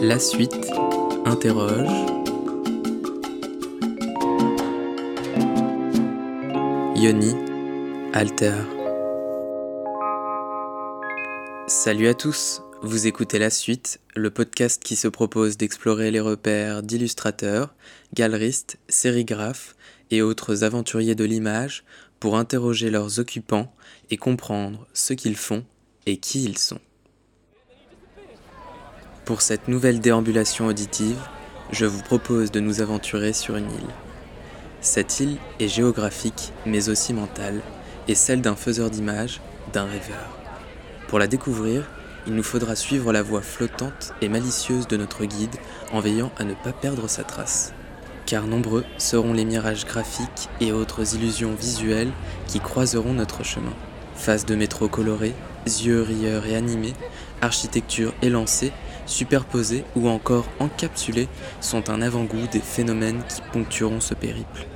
La suite interroge. Yoni Alter. Salut à tous, vous écoutez La Suite, le podcast qui se propose d'explorer les repères d'illustrateurs, galeristes, sérigraphes et autres aventuriers de l'image pour interroger leurs occupants et comprendre ce qu'ils font et qui ils sont. Pour cette nouvelle déambulation auditive, je vous propose de nous aventurer sur une île. Cette île est géographique mais aussi mentale et celle d'un faiseur d'images, d'un rêveur. Pour la découvrir, il nous faudra suivre la voie flottante et malicieuse de notre guide en veillant à ne pas perdre sa trace. Car nombreux seront les mirages graphiques et autres illusions visuelles qui croiseront notre chemin. Faces de métro colorées, yeux rieurs et animés, architecture élancée, superposée ou encore encapsulée sont un avant-goût des phénomènes qui ponctueront ce périple.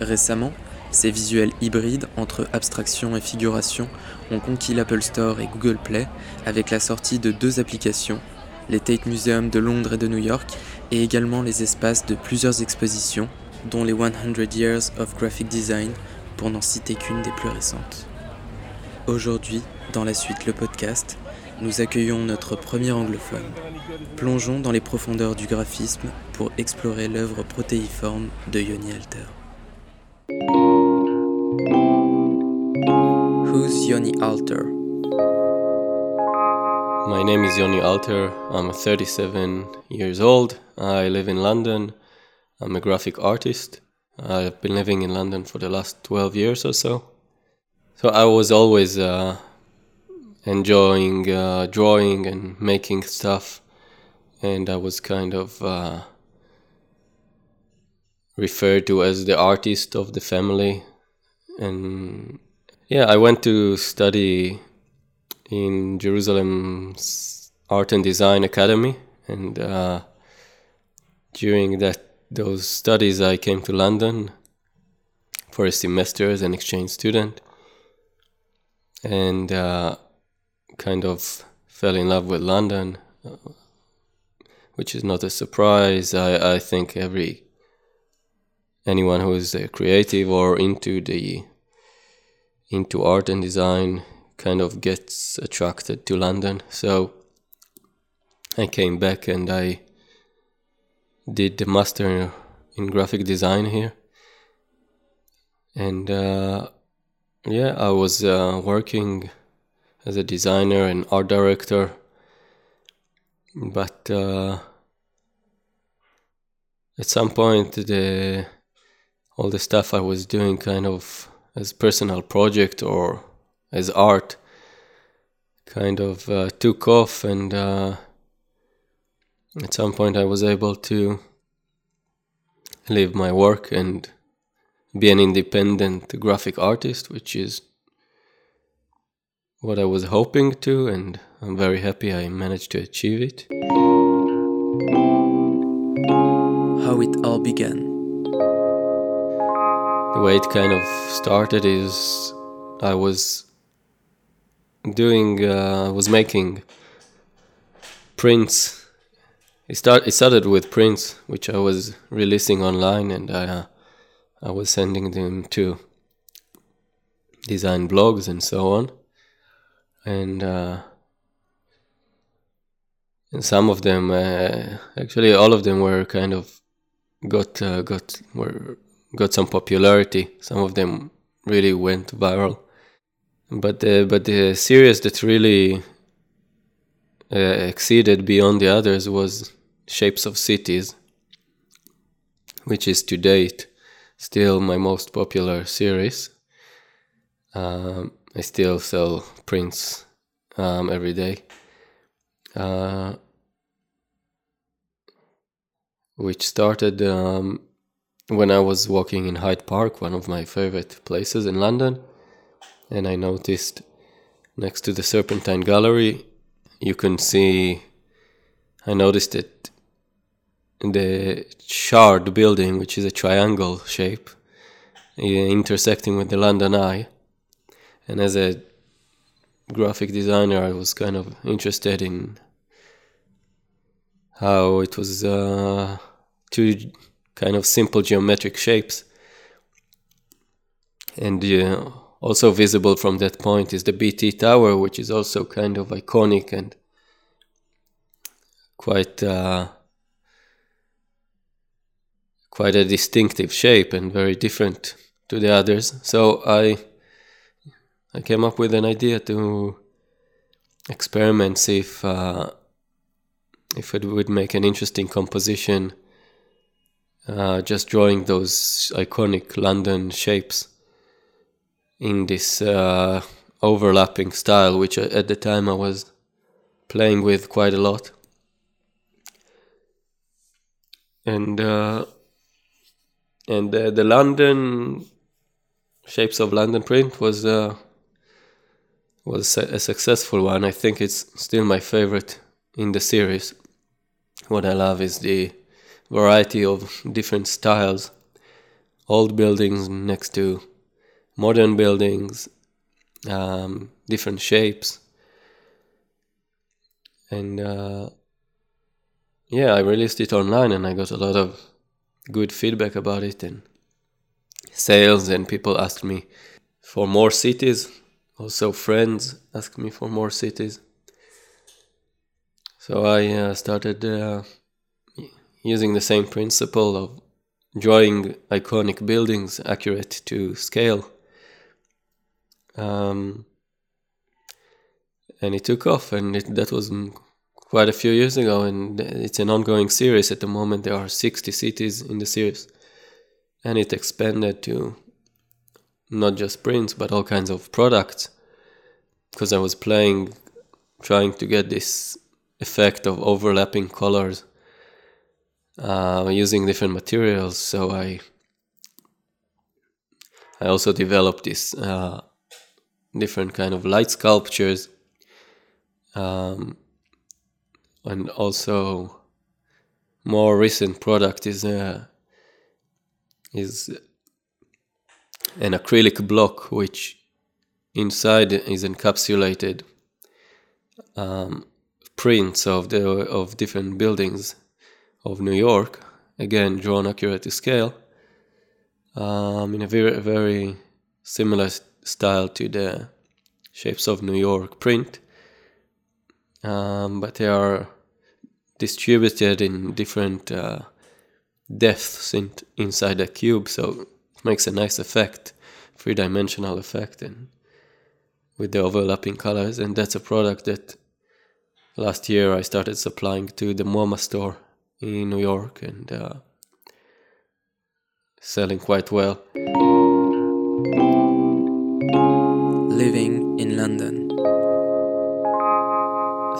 Récemment, ces visuels hybrides entre abstraction et figuration ont conquis l'Apple Store et Google Play avec la sortie de deux applications, les Tate Museum de Londres et de New York, et également les espaces de plusieurs expositions, dont les 100 Years of Graphic Design, pour n'en citer qu'une des plus récentes. Aujourd'hui, dans la suite le podcast, nous accueillons notre premier anglophone. Plongeons dans les profondeurs du graphisme pour explorer l'œuvre protéiforme de Yoni Alter. Who's Yoni Alter? My name is Yoni Alter. I'm 37 years old. I live in London. I'm a graphic artist. I've been living in London for the last 12 years or so. So I was always uh, enjoying uh, drawing and making stuff, and I was kind of uh, referred to as the artist of the family. And yeah, I went to study in Jerusalem's Art and Design Academy, and uh, during that those studies, I came to London for a semester as an exchange student, and uh, kind of fell in love with London, uh, which is not a surprise. I, I think every anyone who is creative or into the into art and design kind of gets attracted to London. So I came back and I did the master in graphic design here. And uh, yeah, I was uh, working as a designer and art director, but uh, at some point the all the stuff I was doing kind of as personal project or as art kind of uh, took off and uh, at some point I was able to leave my work and be an independent graphic artist which is what I was hoping to and I'm very happy I managed to achieve it. How it all began. The way it kind of started is I was doing uh, was making prints. It start it started with prints which I was releasing online, and I uh, I was sending them to design blogs and so on, and uh, and some of them uh, actually all of them were kind of got uh, got were got some popularity. Some of them really went viral but the but the series that really uh, exceeded beyond the others was Shapes of Cities, which is to date still my most popular series. Um, I still sell prints um, every day. Uh, which started um, when I was walking in Hyde Park, one of my favorite places in London and I noticed next to the Serpentine Gallery, you can see. I noticed that the Shard building, which is a triangle shape, intersecting with the London Eye, and as a graphic designer, I was kind of interested in how it was uh, two kind of simple geometric shapes. And uh, also visible from that point is the BT Tower, which is also kind of iconic and quite uh, quite a distinctive shape and very different to the others. So I I came up with an idea to experiment, see if uh, if it would make an interesting composition. Uh, just drawing those iconic London shapes in this uh, overlapping style, which at the time I was playing with quite a lot. And uh, and uh, the London shapes of London print was uh, was a successful one. I think it's still my favorite in the series. What I love is the variety of different styles, old buildings next to modern buildings, um, different shapes, and uh, yeah, I released it online, and I got a lot of good feedback about it and sales, and people asked me for more cities. Also, friends asked me for more cities. So I uh, started uh, using the same principle of drawing iconic buildings accurate to scale. Um, and it took off, and it, that was quite a few years ago, and it's an ongoing series. At the moment, there are 60 cities in the series, and it expanded to not just prints but all kinds of products. Because I was playing, trying to get this effect of overlapping colors uh, using different materials. So I I also developed this uh, different kind of light sculptures, um, and also more recent product is uh, is an acrylic block which inside is encapsulated um, prints of the of different buildings of New York, again drawn accurate to scale, um, in a very very similar style to the shapes of New York print, um, but they are distributed in different uh, depths in, inside a cube, so it makes a nice effect, three dimensional effect, and with the overlapping colors. And that's a product that last year I started supplying to the MoMA store in New York and uh, selling quite well. Living in London.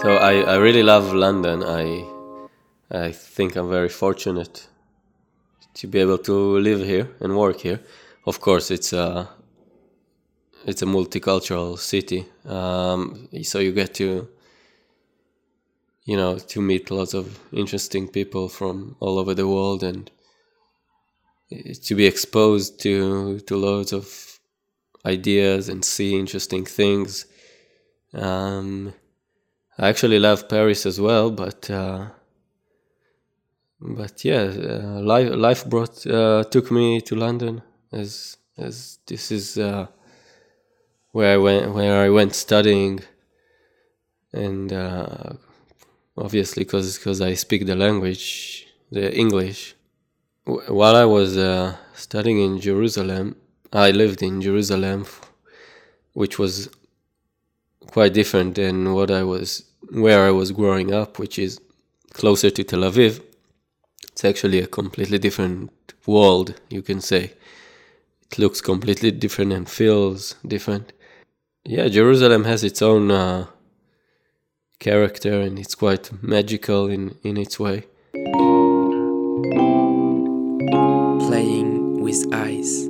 So I, I really love London. I I think I'm very fortunate to be able to live here and work here. Of course, it's a it's a multicultural city, um, so you get to you know to meet lots of interesting people from all over the world and to be exposed to to loads of ideas and see interesting things. Um, I actually love Paris as well, but uh, but yeah, uh, life life brought uh, took me to London as as this is uh, where I went where I went studying, and uh, obviously because because I speak the language, the English. W- while I was uh, studying in Jerusalem, I lived in Jerusalem, which was quite different than what I was where I was growing up, which is closer to Tel Aviv. It's actually a completely different world, you can say. It looks completely different and feels different. Yeah, Jerusalem has its own uh, character and it's quite magical in, in its way. Playing with eyes.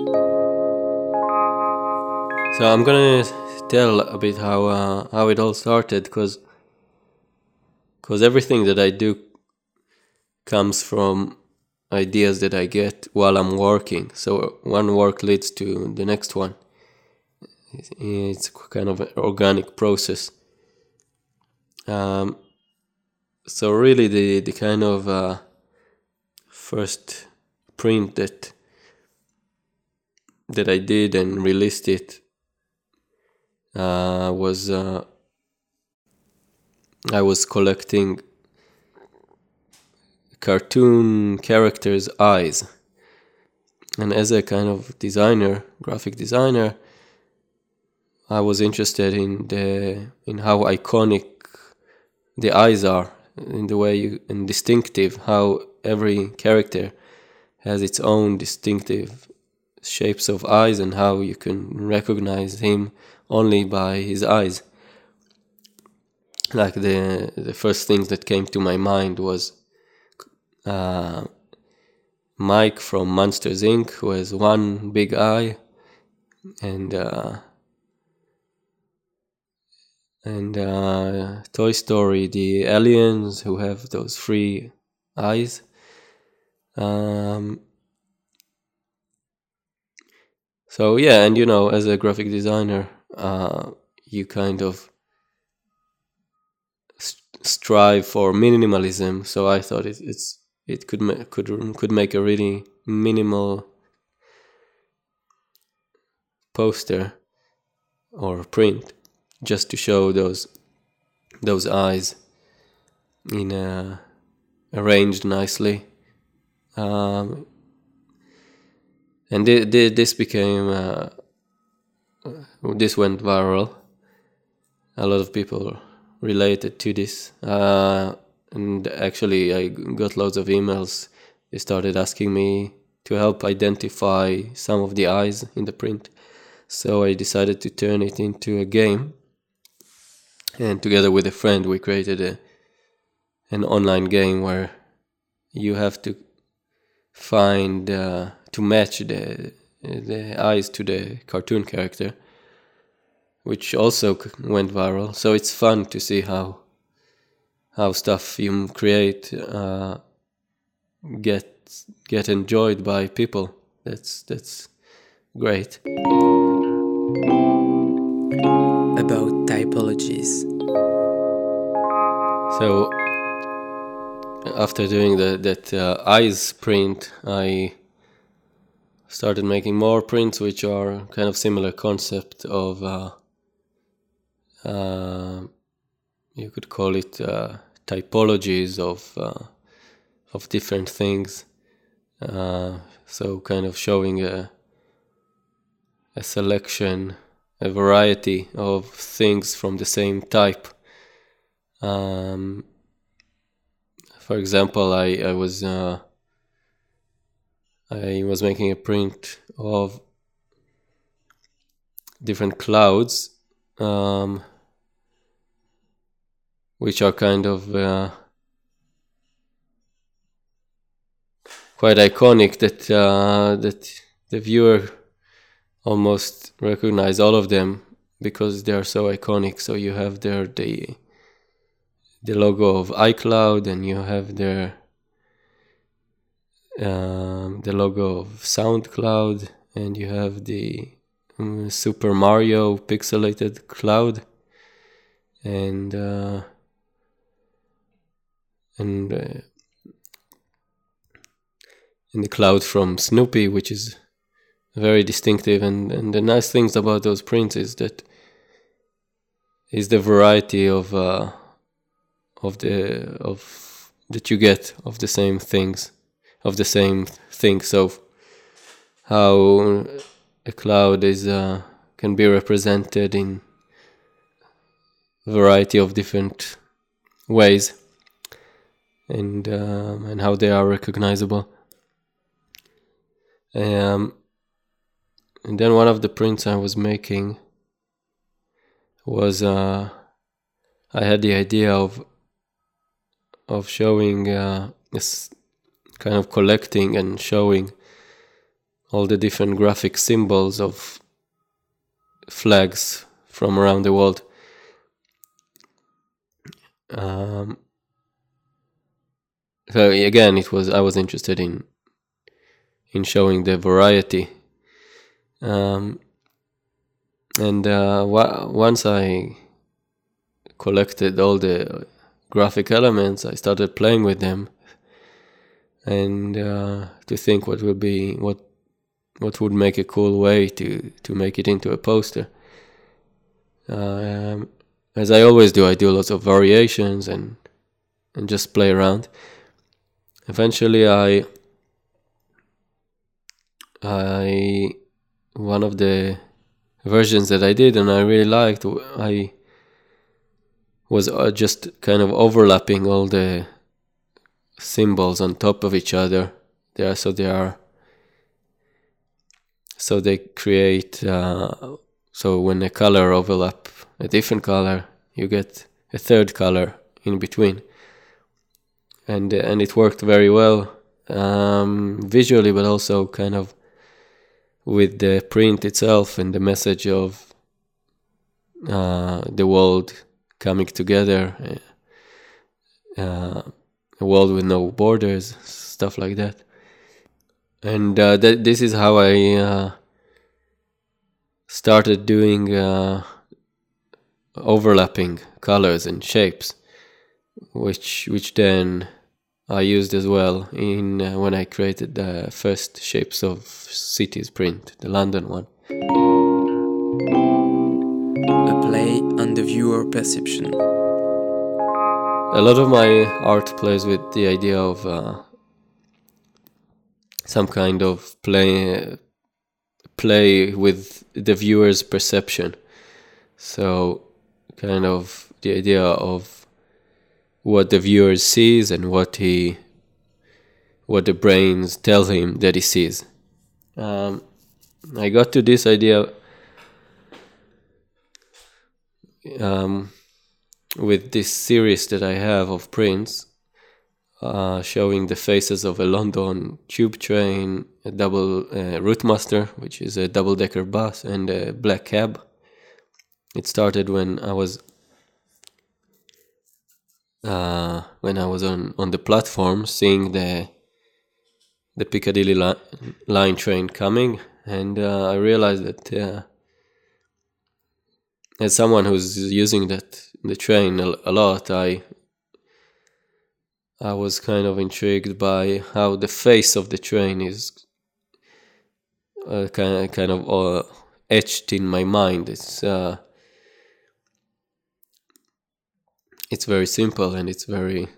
So I'm gonna tell a bit how uh, how it all started because because everything that I do comes from ideas that I get while I'm working. So one work leads to the next one. It's kind of an organic process. Um, so really, the the kind of uh, first print that that I did and released it uh, was uh, I was collecting cartoon characters' eyes, and as a kind of designer, graphic designer, I was interested in the in how iconic the eyes are, in the way you and distinctive how every character has its own distinctive shapes of eyes and how you can recognize him only by his eyes. Like the the first things that came to my mind was uh, Mike from Monsters Inc., who has one big eye, and uh, and uh, Toy Story, the aliens who have those three eyes. Um, so yeah, and you know, as a graphic designer, uh, you kind of st- strive for minimalism. So I thought it, it's it could ma- could could make a really minimal poster or print just to show those those eyes in uh, arranged nicely. Um, and th- th- this became uh, this went viral. A lot of people related to this. Uh, and actually i got loads of emails. They started asking me to help identify some of the eyes in the print. So i decided to turn it into a game. And together with a friend we created a an online game where you have to find uh, to match the the eyes to the cartoon character, which also went viral. So it's fun to see how how stuff you create uh, get get enjoyed by people. That's that's great. About typologies. So after doing the, that uh, eyes print, I started making more prints, which are kind of similar concept of uh, uh, you could call it uh, typologies of uh, of different things. Uh, so kind of showing a a selection, a variety of things from the same type. Um, for example, I I was uh, I was making a print of different clouds, um, which are kind of uh, quite iconic. That uh, that the viewer almost recognize all of them because they are so iconic. So you have there the the logo of iCloud, and you have there um, the logo of SoundCloud, and you have the um, Super Mario pixelated cloud, and uh, and uh, the cloud from Snoopy, which is very distinctive. And and the nice things about those prints is that is the variety of uh, of the of that you get of the same things of the same thing so how a cloud is uh, can be represented in variety of different ways and um, and how they are recognizable um, and then one of the prints I was making was uh, I had the idea of of showing uh, this kind of collecting and showing all the different graphic symbols of flags from around the world. Um, so again, it was I was interested in in showing the variety. Um, and uh, once I collected all the graphic elements, I started playing with them and uh, to think what would be what what would make a cool way to to make it into a poster. Um, as I always do, I do lots of variations and and just play around. Eventually, I I one of the versions that I did and I really liked. I was uh, just kind of overlapping all the symbols on top of each other. There, so they are. So they create. Uh, so when a color overlap a different color, you get a third color in between, and and it worked very well um, visually, but also kind of with the print itself and the message of uh, the world coming together, uh, a world with no borders, stuff like that. And uh, th- this is how I uh, started doing uh, overlapping colors and shapes, which which then I used as well in uh, when I created the first shapes of cities print, the London one. A play on the viewer perception. A lot of my art plays with the idea of uh, some kind of play play with the viewer's perception. So, kind of the idea of what the viewer sees and what he what the brains tell him that he sees. Um, I got to this idea um, with this series that I have of prints uh, showing the faces of a London tube train, a double uh, Routemaster, which is a double decker bus, and a black cab. It started when I was uh, when I was on, on the platform seeing the the Piccadilly li- line train coming, and uh, I realized that uh, as someone who's using that the train a, a lot, I I was kind of intrigued by how the face of the train is uh, kind of, kind of uh, etched in my mind. It's uh, it's very simple and it's very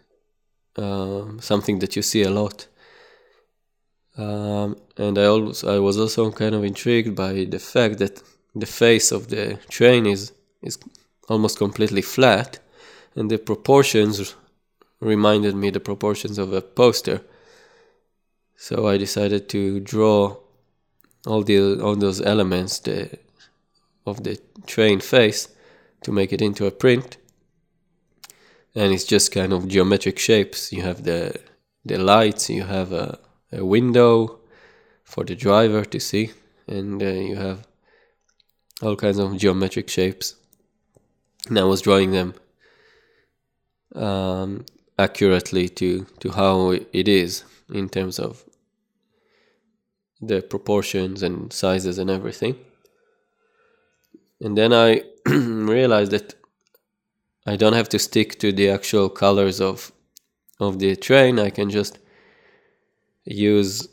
um, something that you see a lot. Um, and I also I was also kind of intrigued by the fact that the face of the train is is almost completely flat, and the proportions reminded me the proportions of a poster. So I decided to draw all the all those elements the, of the train face to make it into a print and it's just kind of geometric shapes. You have the the lights, you have a, a window for the driver to see, and uh, you have all kinds of geometric shapes. And I was drawing them um, accurately to to how it is in terms of the proportions and sizes and everything. And then I realized that I don't have to stick to the actual colors of of the train. I can just use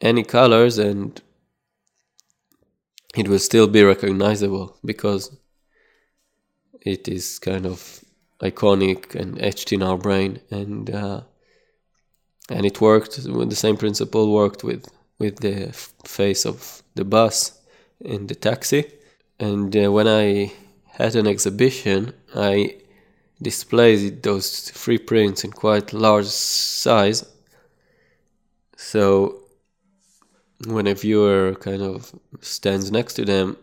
any colors and it will still be recognizable because it is kind of iconic and etched in our brain and uh, and it worked the same principle worked with with the face of the bus in the taxi and uh, when i had an exhibition, I displayed those three prints in quite large size. So when a viewer kind of stands next to them,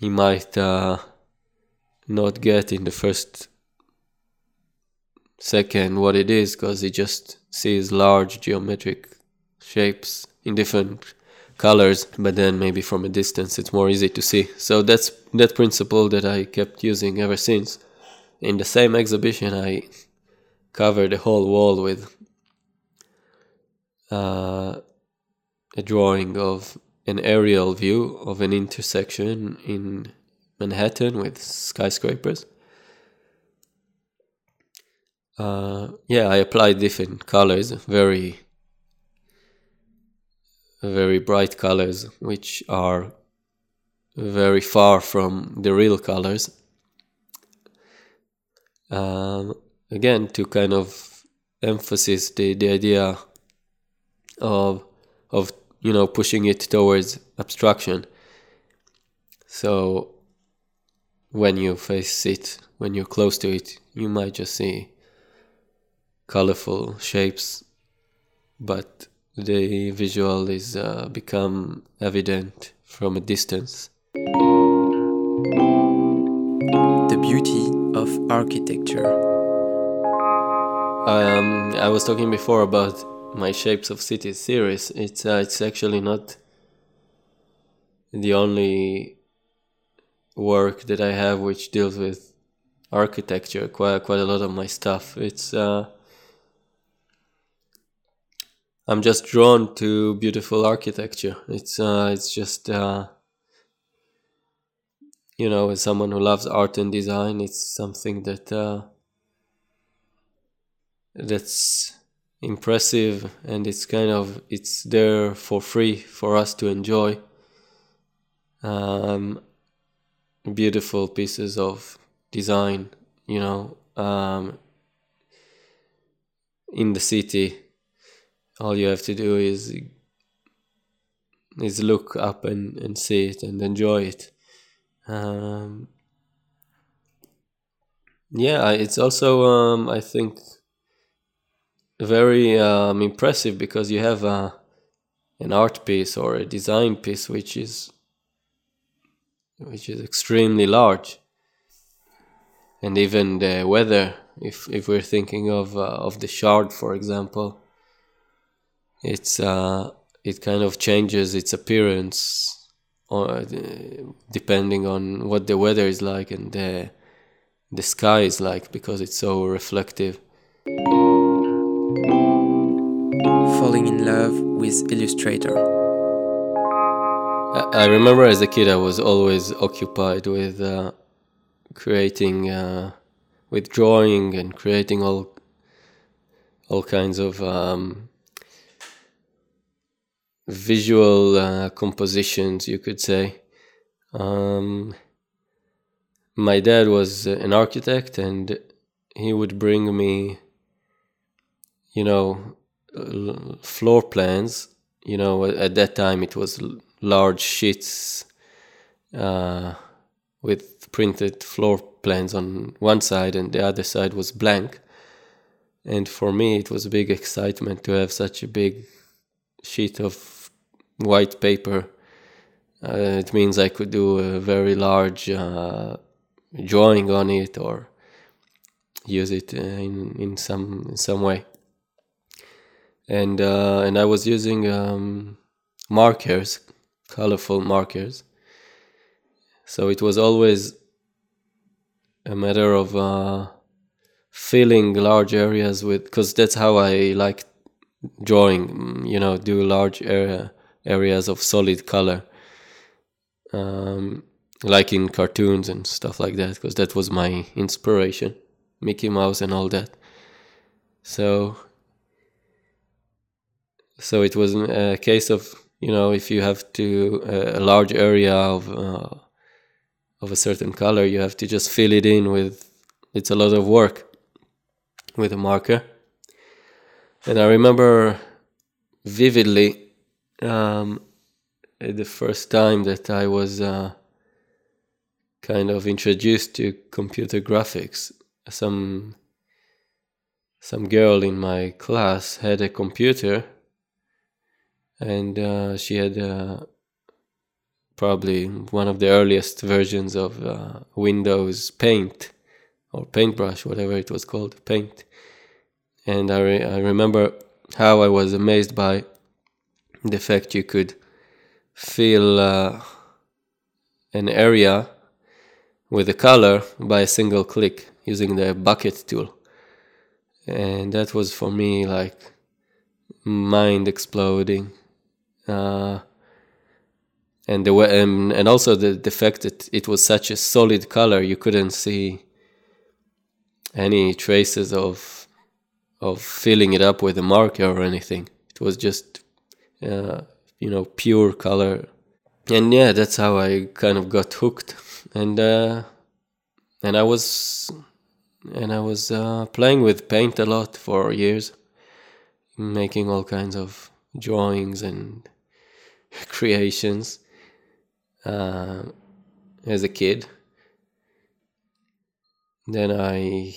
he might uh, not get in the first second what it is because he just sees large geometric shapes in different colors, but then maybe from a distance it's more easy to see. So that's that principle that I kept using ever since. In the same exhibition, I covered the whole wall with uh, a drawing of an aerial view of an intersection in Manhattan with skyscrapers. Uh, yeah, I applied different colors, very, very bright colors, which are very far from the real colors. Um, again, to kind of emphasize the, the idea of of you know pushing it towards abstraction. So when you face it, when you're close to it, you might just see colorful shapes, but the visual is uh, become evident from a distance. The beauty of architecture. Um, I was talking before about my Shapes of Cities series. It's uh, it's actually not the only work that I have which deals with architecture. Quite quite a lot of my stuff. It's uh, I'm just drawn to beautiful architecture. It's uh, it's just uh, you know, as someone who loves art and design, it's something that uh, that's impressive and it's kind of it's there for free for us to enjoy. Um, beautiful pieces of design, you know, um, in the city all you have to do is is look up and, and see it and enjoy it. Um, yeah, it's also um, I think very um, impressive because you have a, an art piece or a design piece which is which is extremely large, and even the weather. If if we're thinking of uh, of the shard, for example, it's uh, it kind of changes its appearance or, uh, depending on what the weather is like and the the sky is like because it's so reflective. Falling in love with Illustrator. I remember as a kid I was always occupied with uh, creating, uh, with drawing and creating all all kinds of um, visual uh, compositions, you could say. Um, my dad was an architect, and he would bring me, you know, floor plans. You know, at that time it was large sheets uh, with printed floor plans on one side, and the other side was blank. And for me, it was a big excitement to have such a big sheet of white paper. Uh, it means I could do a very large uh, drawing on it or use it in in some in some way. And uh, and I was using um, markers, colorful markers. So it was always a matter of uh, filling large areas with, because that's how I like drawing. You know, do large area areas of solid color, um, like in cartoons and stuff like that, because that was my inspiration, Mickey Mouse and all that. So, so it was a case of you know if you have to uh, a large area of uh, of a certain color, you have to just fill it in with. It's a lot of work with a marker. And I remember vividly um, the first time that I was uh, kind of introduced to computer graphics. Some some girl in my class had a computer, and uh, she had uh, probably one of the earliest versions of uh, Windows Paint or Paintbrush, whatever it was called, Paint. And I, re- I remember how I was amazed by the fact you could fill uh, an area with a color by a single click using the bucket tool. And that was for me like mind exploding. Uh, and the way, and, and also the the fact that it was such a solid color, you couldn't see any traces of of filling it up with a marker or anything. It was just uh, you know pure color, and yeah, that's how I kind of got hooked, and uh, and I was and I was uh, playing with paint a lot for years, making all kinds of drawings and creations uh, as a kid. Then I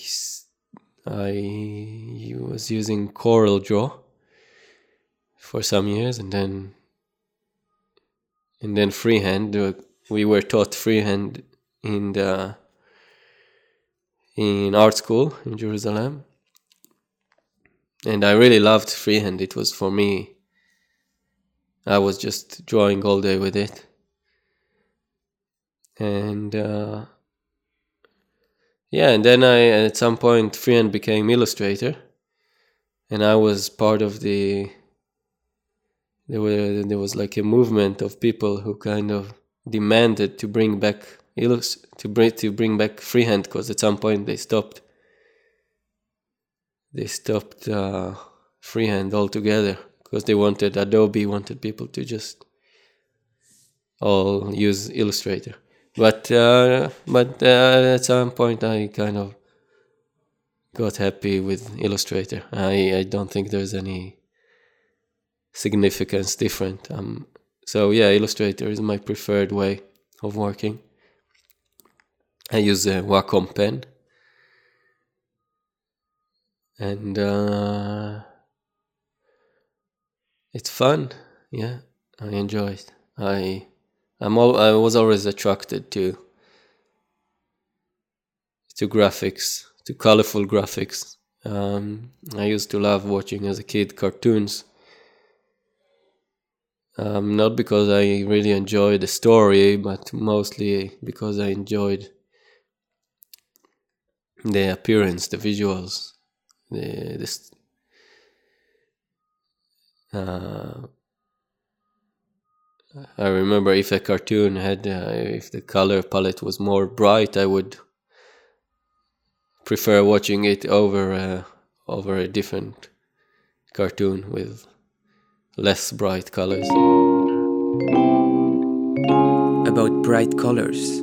I was using Corel Draw for some years, and then and then freehand. We were taught freehand in the in art school in Jerusalem, and I really loved freehand. It was for me. I was just drawing all day with it, and uh, yeah, and then I at some point freehand became illustrator, and I was part of the. There were there was like a movement of people who kind of demanded to bring back to bring to bring back freehand because at some point they stopped. They stopped uh, freehand altogether because they wanted Adobe wanted people to just all use Illustrator. But uh, but uh, at some point I kind of got happy with Illustrator. I I don't think there's any significance different. Um, so yeah, Illustrator is my preferred way of working. I use a Wacom pen, and uh, it's fun. Yeah, I enjoy it. I I'm all, I was always attracted to to graphics, to colorful graphics. Um, I used to love watching as a kid cartoons. Um, not because I really enjoyed the story, but mostly because I enjoyed the appearance, the visuals, the this. Uh, I remember if a cartoon had, uh, if the color palette was more bright, I would prefer watching it over uh, over a different cartoon with less bright colors. About bright colors.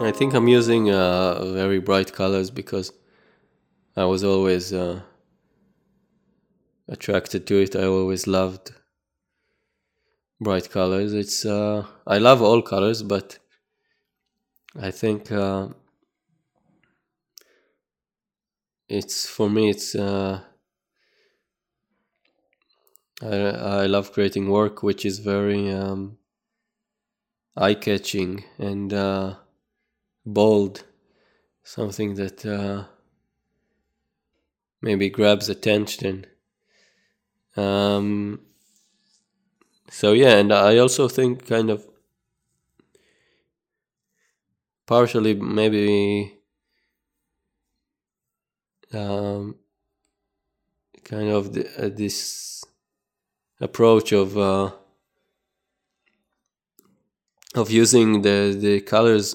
I think I'm using uh, very bright colors because I was always uh, attracted to it. I always loved bright colors. It's uh, I love all colors, but I think uh, it's for me. It's uh, I I love creating work which is very um, eye catching and uh, bold, something that uh, maybe grabs attention. Um, so yeah, and I also think kind of partially maybe um, kind of the, uh, this approach of uh, of using the the colors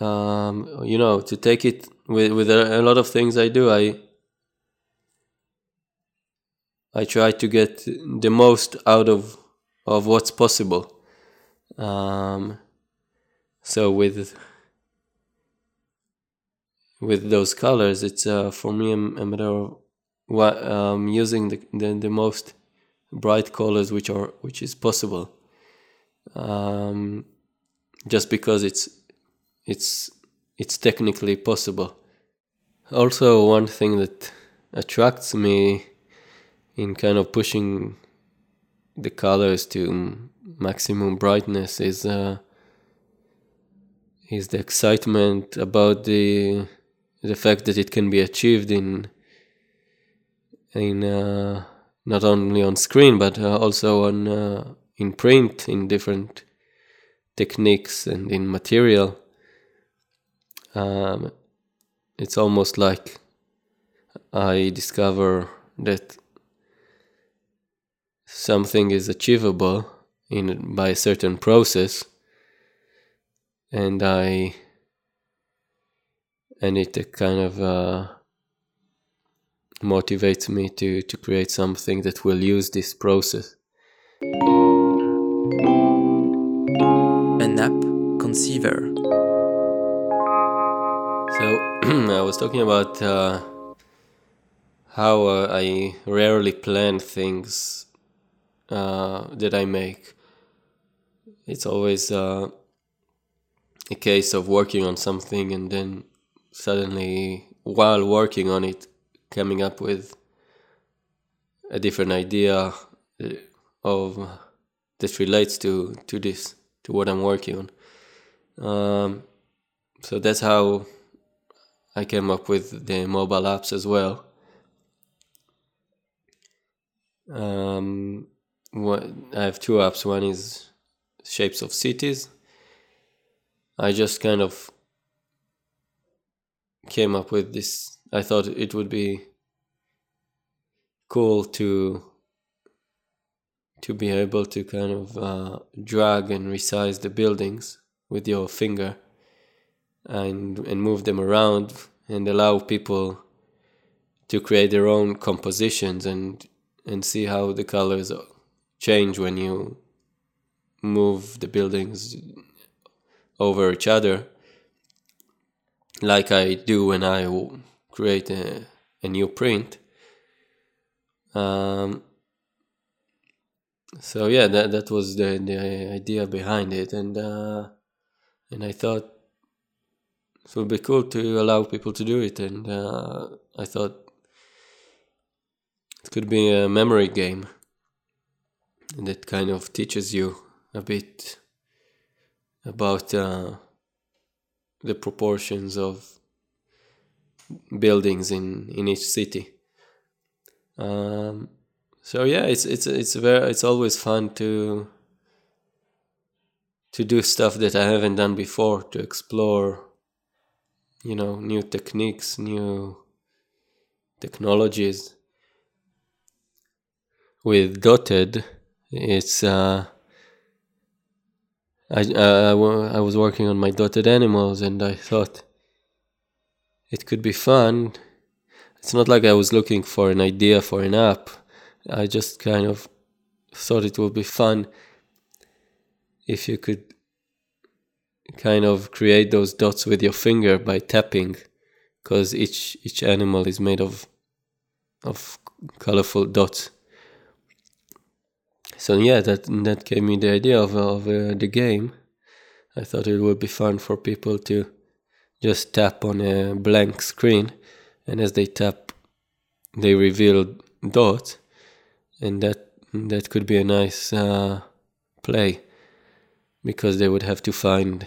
um, you know to take it with with a, a lot of things I do I I try to get the most out of of what's possible. Um, so with with those colors, it's uh, for me a, a matter of what, um, using the, the, the most bright colors which are which is possible. Um, just because it's it's it's technically possible. Also, one thing that attracts me in kind of pushing the colors to maximum brightness is uh, is the excitement about the the fact that it can be achieved in in uh, not only on screen but uh, also on uh, in print in different techniques and in material. Um, it's almost like I discover that something is achievable in by a certain process and I and it kind of uh, motivates me to to create something that will use this process. An app conceiver. So I was talking about uh, how uh, I rarely plan things uh, that I make. It's always uh, a case of working on something and then suddenly, while working on it, coming up with a different idea uh, of that relates to to this to what I'm working on. Um, so that's how I came up with the mobile apps as well. Um, what, I have two apps. One is Shapes of Cities. I just kind of came up with this. I thought it would be cool to to be able to kind of uh, drag and resize the buildings with your finger and and move them around and allow people to create their own compositions and and see how the colors change when you move the buildings over each other like I do when I create a, a new print. Um, so yeah that that was the the idea behind it. And uh, and I thought it would be cool to allow people to do it. And uh, I thought it could be a memory game that kind of teaches you a bit about uh, the proportions of buildings in in each city um, so yeah, it's it's it's very it's always fun to to do stuff that I haven't done before to explore you know new techniques, new technologies. With dotted, it's uh, I, uh, I was working on my dotted animals and I thought it could be fun. It's not like I was looking for an idea for an app. I just kind of thought it would be fun if you could kind of create those dots with your finger by tapping because each each animal is made of of colorful dots. So yeah that that gave me the idea of, of uh, the game. I thought it would be fun for people to just tap on a blank screen and as they tap they reveal dots and that that could be a nice uh, play because they would have to find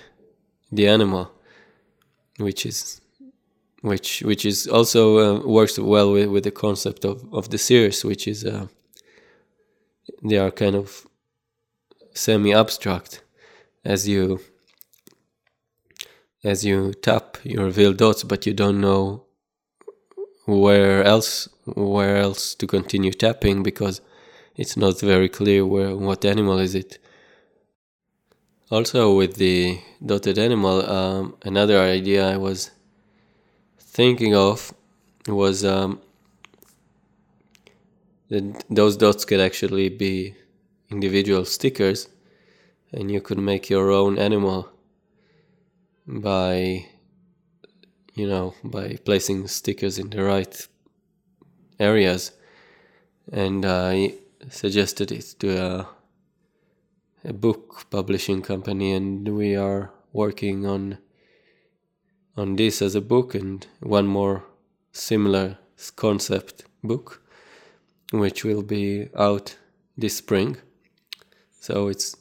the animal, which is which which is also uh, works well with, with the concept of, of the series, which is uh, they are kind of semi abstract as you as you tap you reveal dots but you don't know where else where else to continue tapping because it's not very clear where what animal is it. Also with the dotted animal, um, another idea I was thinking of was um, that those dots could actually be individual stickers, and you could make your own animal by you know, by placing stickers in the right areas. And I suggested it to a, a book publishing company, and we are working on on this as a book and one more similar concept book, which will be out this spring. So it's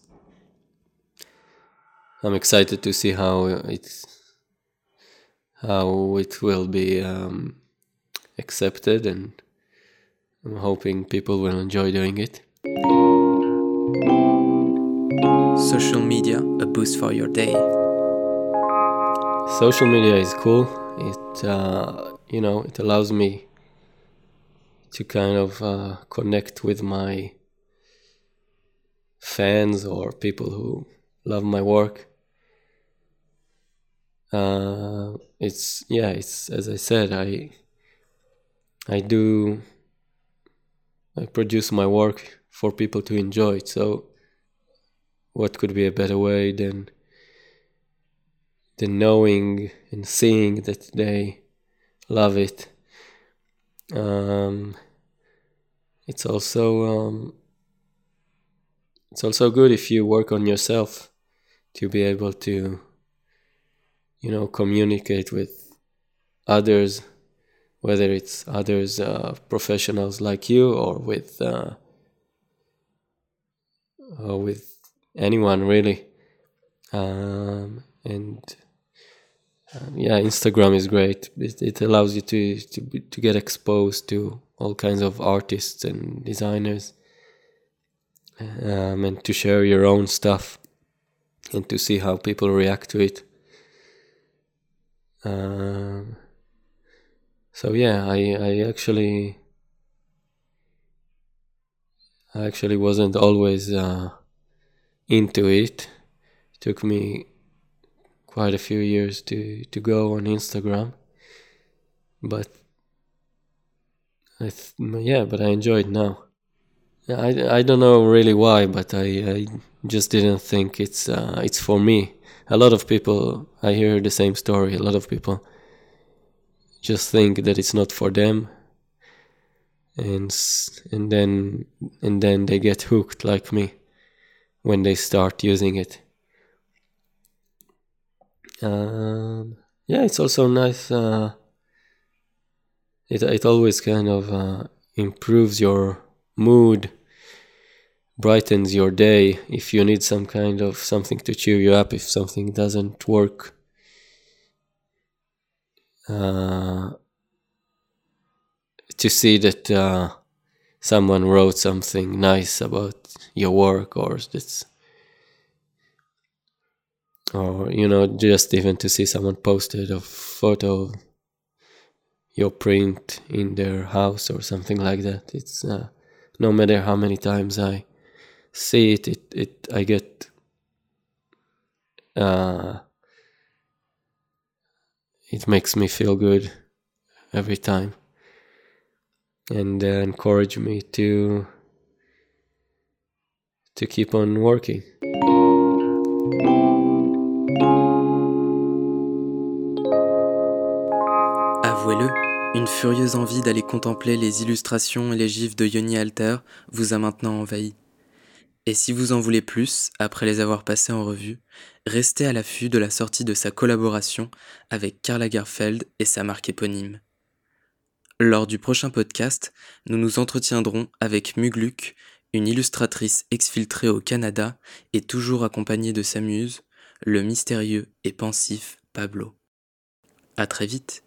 I'm excited to see how it's how it will be um, accepted, and I'm hoping people will enjoy doing it. Social media, a boost for your day. Social media is cool. It uh, you know it allows me to kind of uh, connect with my fans or people who love my work. Uh, it's yeah, it's as I said, I I do I produce my work for people to enjoy it. So what could be a better way than than knowing and seeing that they love it. Um, it's also um, it's also good if you work on yourself to be able to you know communicate with others whether it's others uh, professionals like you or with uh, or with anyone really um, and uh, yeah instagram is great it, it allows you to, to to get exposed to all kinds of artists and designers um, and to share your own stuff and to see how people react to it. Um, so yeah, I I actually I actually wasn't always uh, into it. It took me quite a few years to to go on Instagram, but I th- yeah, but I enjoy it now. I, I don't know really why, but I, I just didn't think it's uh, it's for me. A lot of people I hear the same story. A lot of people just think that it's not for them, and and then and then they get hooked like me when they start using it. Um, yeah, it's also nice. Uh, it it always kind of uh, improves your mood brightens your day. If you need some kind of something to cheer you up if something doesn't work uh, to see that uh, someone wrote something nice about your work or that's or you know just even to see someone posted a photo of your print in their house or something like that. It's uh, no matter how many times I see it, it, it I get uh, it makes me feel good every time and uh, encourage me to to keep on working. Avouez-le, Une furieuse envie d'aller contempler les illustrations et les gifs de Yoni Alter vous a maintenant envahi. Et si vous en voulez plus, après les avoir passés en revue, restez à l'affût de la sortie de sa collaboration avec Karl Lagerfeld et sa marque éponyme. Lors du prochain podcast, nous nous entretiendrons avec Mugluk, une illustratrice exfiltrée au Canada et toujours accompagnée de sa muse, le mystérieux et pensif Pablo. À très vite.